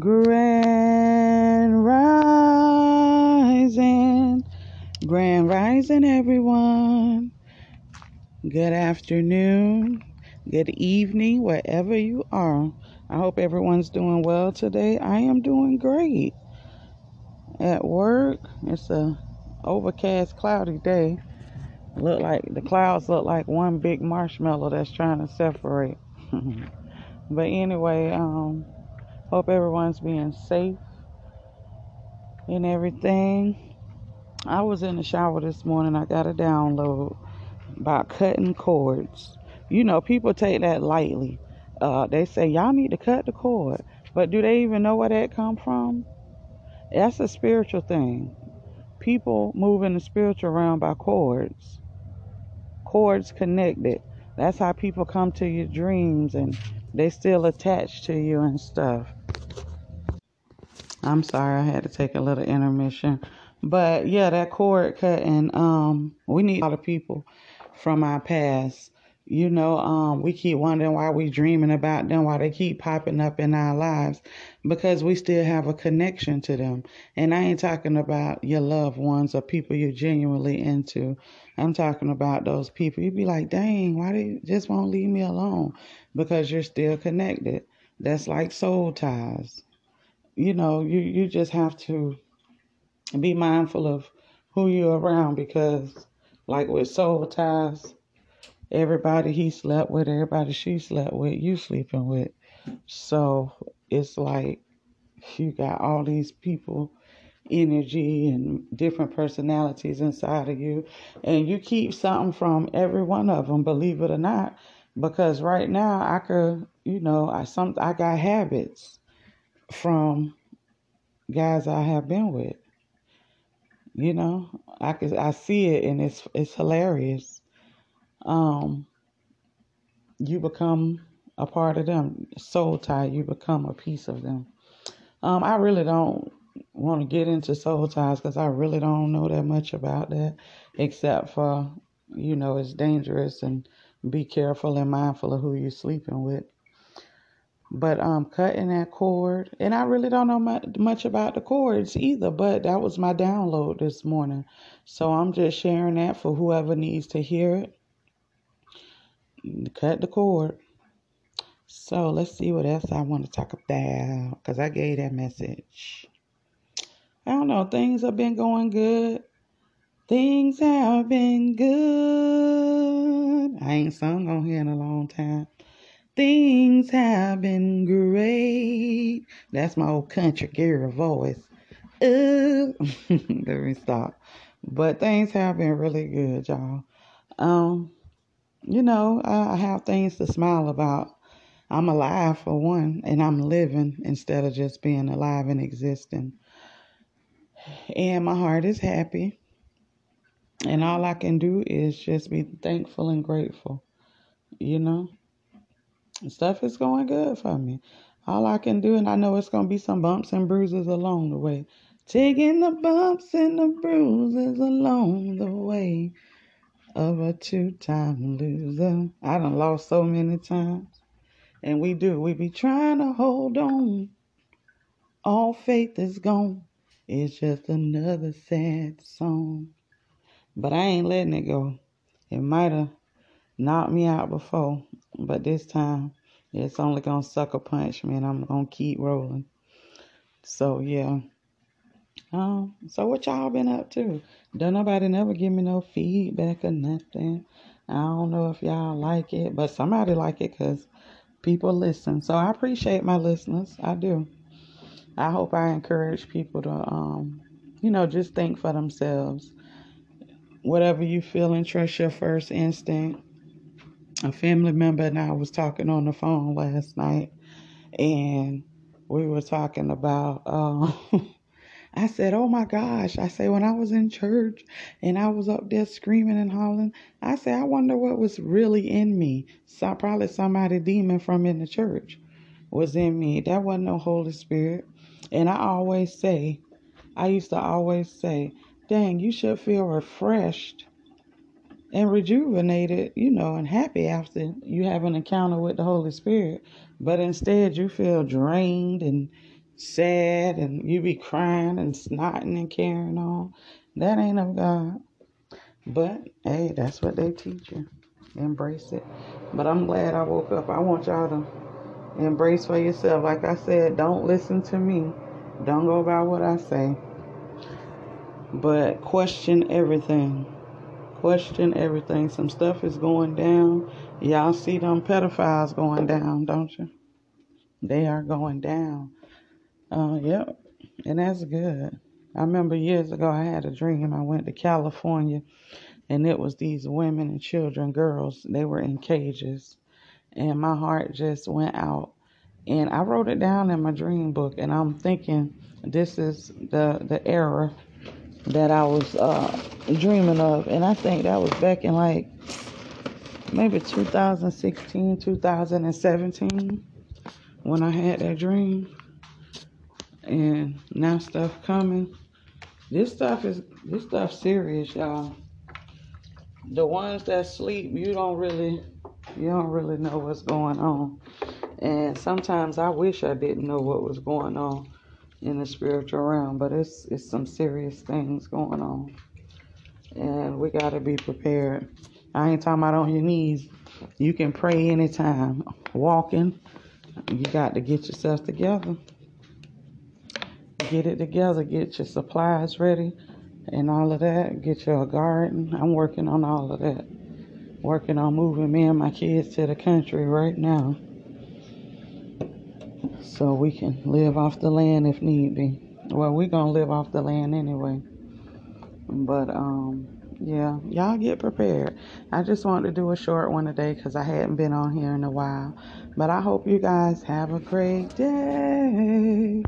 Grand Rising, Grand Rising, everyone. Good afternoon, good evening, wherever you are. I hope everyone's doing well today. I am doing great. At work, it's a overcast, cloudy day. Look like the clouds look like one big marshmallow that's trying to separate. but anyway, um, hope everyone's being safe and everything. I was in the shower this morning. I got a download about cutting cords. You know, people take that lightly. Uh, they say y'all need to cut the cord, but do they even know where that come from? That's a spiritual thing. People moving the spiritual realm by cords. Cords connected. That's how people come to your dreams and they still attached to you and stuff. I'm sorry, I had to take a little intermission. But yeah, that cord cutting, um, we need a lot of people from our past. You know, um, we keep wondering why we dreaming about them, why they keep popping up in our lives, because we still have a connection to them. And I ain't talking about your loved ones or people you're genuinely into. I'm talking about those people. You'd be like, dang, why they just won't leave me alone? Because you're still connected. That's like soul ties. You know, you, you just have to be mindful of who you're around because, like with soul ties, everybody he slept with, everybody she slept with, you sleeping with. So it's like you got all these people energy and different personalities inside of you. And you keep something from every one of them believe it or not. Because right now i could you know i some i got habits from guys i have been with. You know i could i see it and it's it's hilarious um you become a part of them soul tie you become a piece of them um i really don't want to get into soul ties because I really don't know that much about that, except for, you know, it's dangerous and be careful and mindful of who you're sleeping with. But um, cutting that cord, and I really don't know much, much about the cords either, but that was my download this morning. So I'm just sharing that for whoever needs to hear it. Cut the cord. So let's see what else I want to talk about because I gave that message. I don't know. Things have been going good. Things have been good. I ain't sung on here in a long time. Things have been great. That's my old country girl voice. Uh, let me stop. But things have been really good, y'all. Um, you know, I have things to smile about. I'm alive for one, and I'm living instead of just being alive and existing and my heart is happy. And all I can do is just be thankful and grateful. You know, stuff is going good for me. All I can do, and I know it's going to be some bumps and bruises along the way. Taking the bumps and the bruises along the way of a two time loser. I done lost so many times. And we do. We be trying to hold on. All faith is gone. It's just another sad song. But I ain't letting it go. It might have knocked me out before, but this time it's only gonna sucker punch me and I'm gonna keep rolling. So yeah. Um, so what y'all been up to? Don't nobody never give me no feedback or nothing. I don't know if y'all like it, but somebody like it because people listen. So I appreciate my listeners. I do. I hope I encourage people to, um, you know, just think for themselves. Whatever you feel and trust your first instinct. A family member and I was talking on the phone last night, and we were talking about. Uh, I said, "Oh my gosh!" I say when I was in church and I was up there screaming and hollering, I say, "I wonder what was really in me." So probably somebody demon from in the church was in me. That wasn't no Holy Spirit. And I always say, I used to always say, dang, you should feel refreshed and rejuvenated, you know, and happy after you have an encounter with the Holy Spirit. But instead, you feel drained and sad and you be crying and snotting and carrying on. That ain't of God. But hey, that's what they teach you. Embrace it. But I'm glad I woke up. I want y'all to embrace for yourself. Like I said, don't listen to me. Don't go by what I say. But question everything. Question everything. Some stuff is going down. Y'all see them pedophiles going down, don't you? They are going down. Uh, yep. And that's good. I remember years ago I had a dream. I went to California and it was these women and children, girls. They were in cages. And my heart just went out. And I wrote it down in my dream book and I'm thinking this is the the era that I was uh, dreaming of. And I think that was back in like maybe 2016, 2017 when I had that dream. And now stuff coming. This stuff is this stuff serious, y'all. The ones that sleep, you don't really you don't really know what's going on. And sometimes I wish I didn't know what was going on in the spiritual realm, but it's it's some serious things going on. And we gotta be prepared. I ain't talking about on your knees. You can pray anytime. Walking, you got to get yourself together. Get it together. Get your supplies ready and all of that. Get your garden. I'm working on all of that. Working on moving me and my kids to the country right now. So we can live off the land if need be. Well, we're going to live off the land anyway. But, um, yeah, y'all get prepared. I just wanted to do a short one today because I hadn't been on here in a while. But I hope you guys have a great day.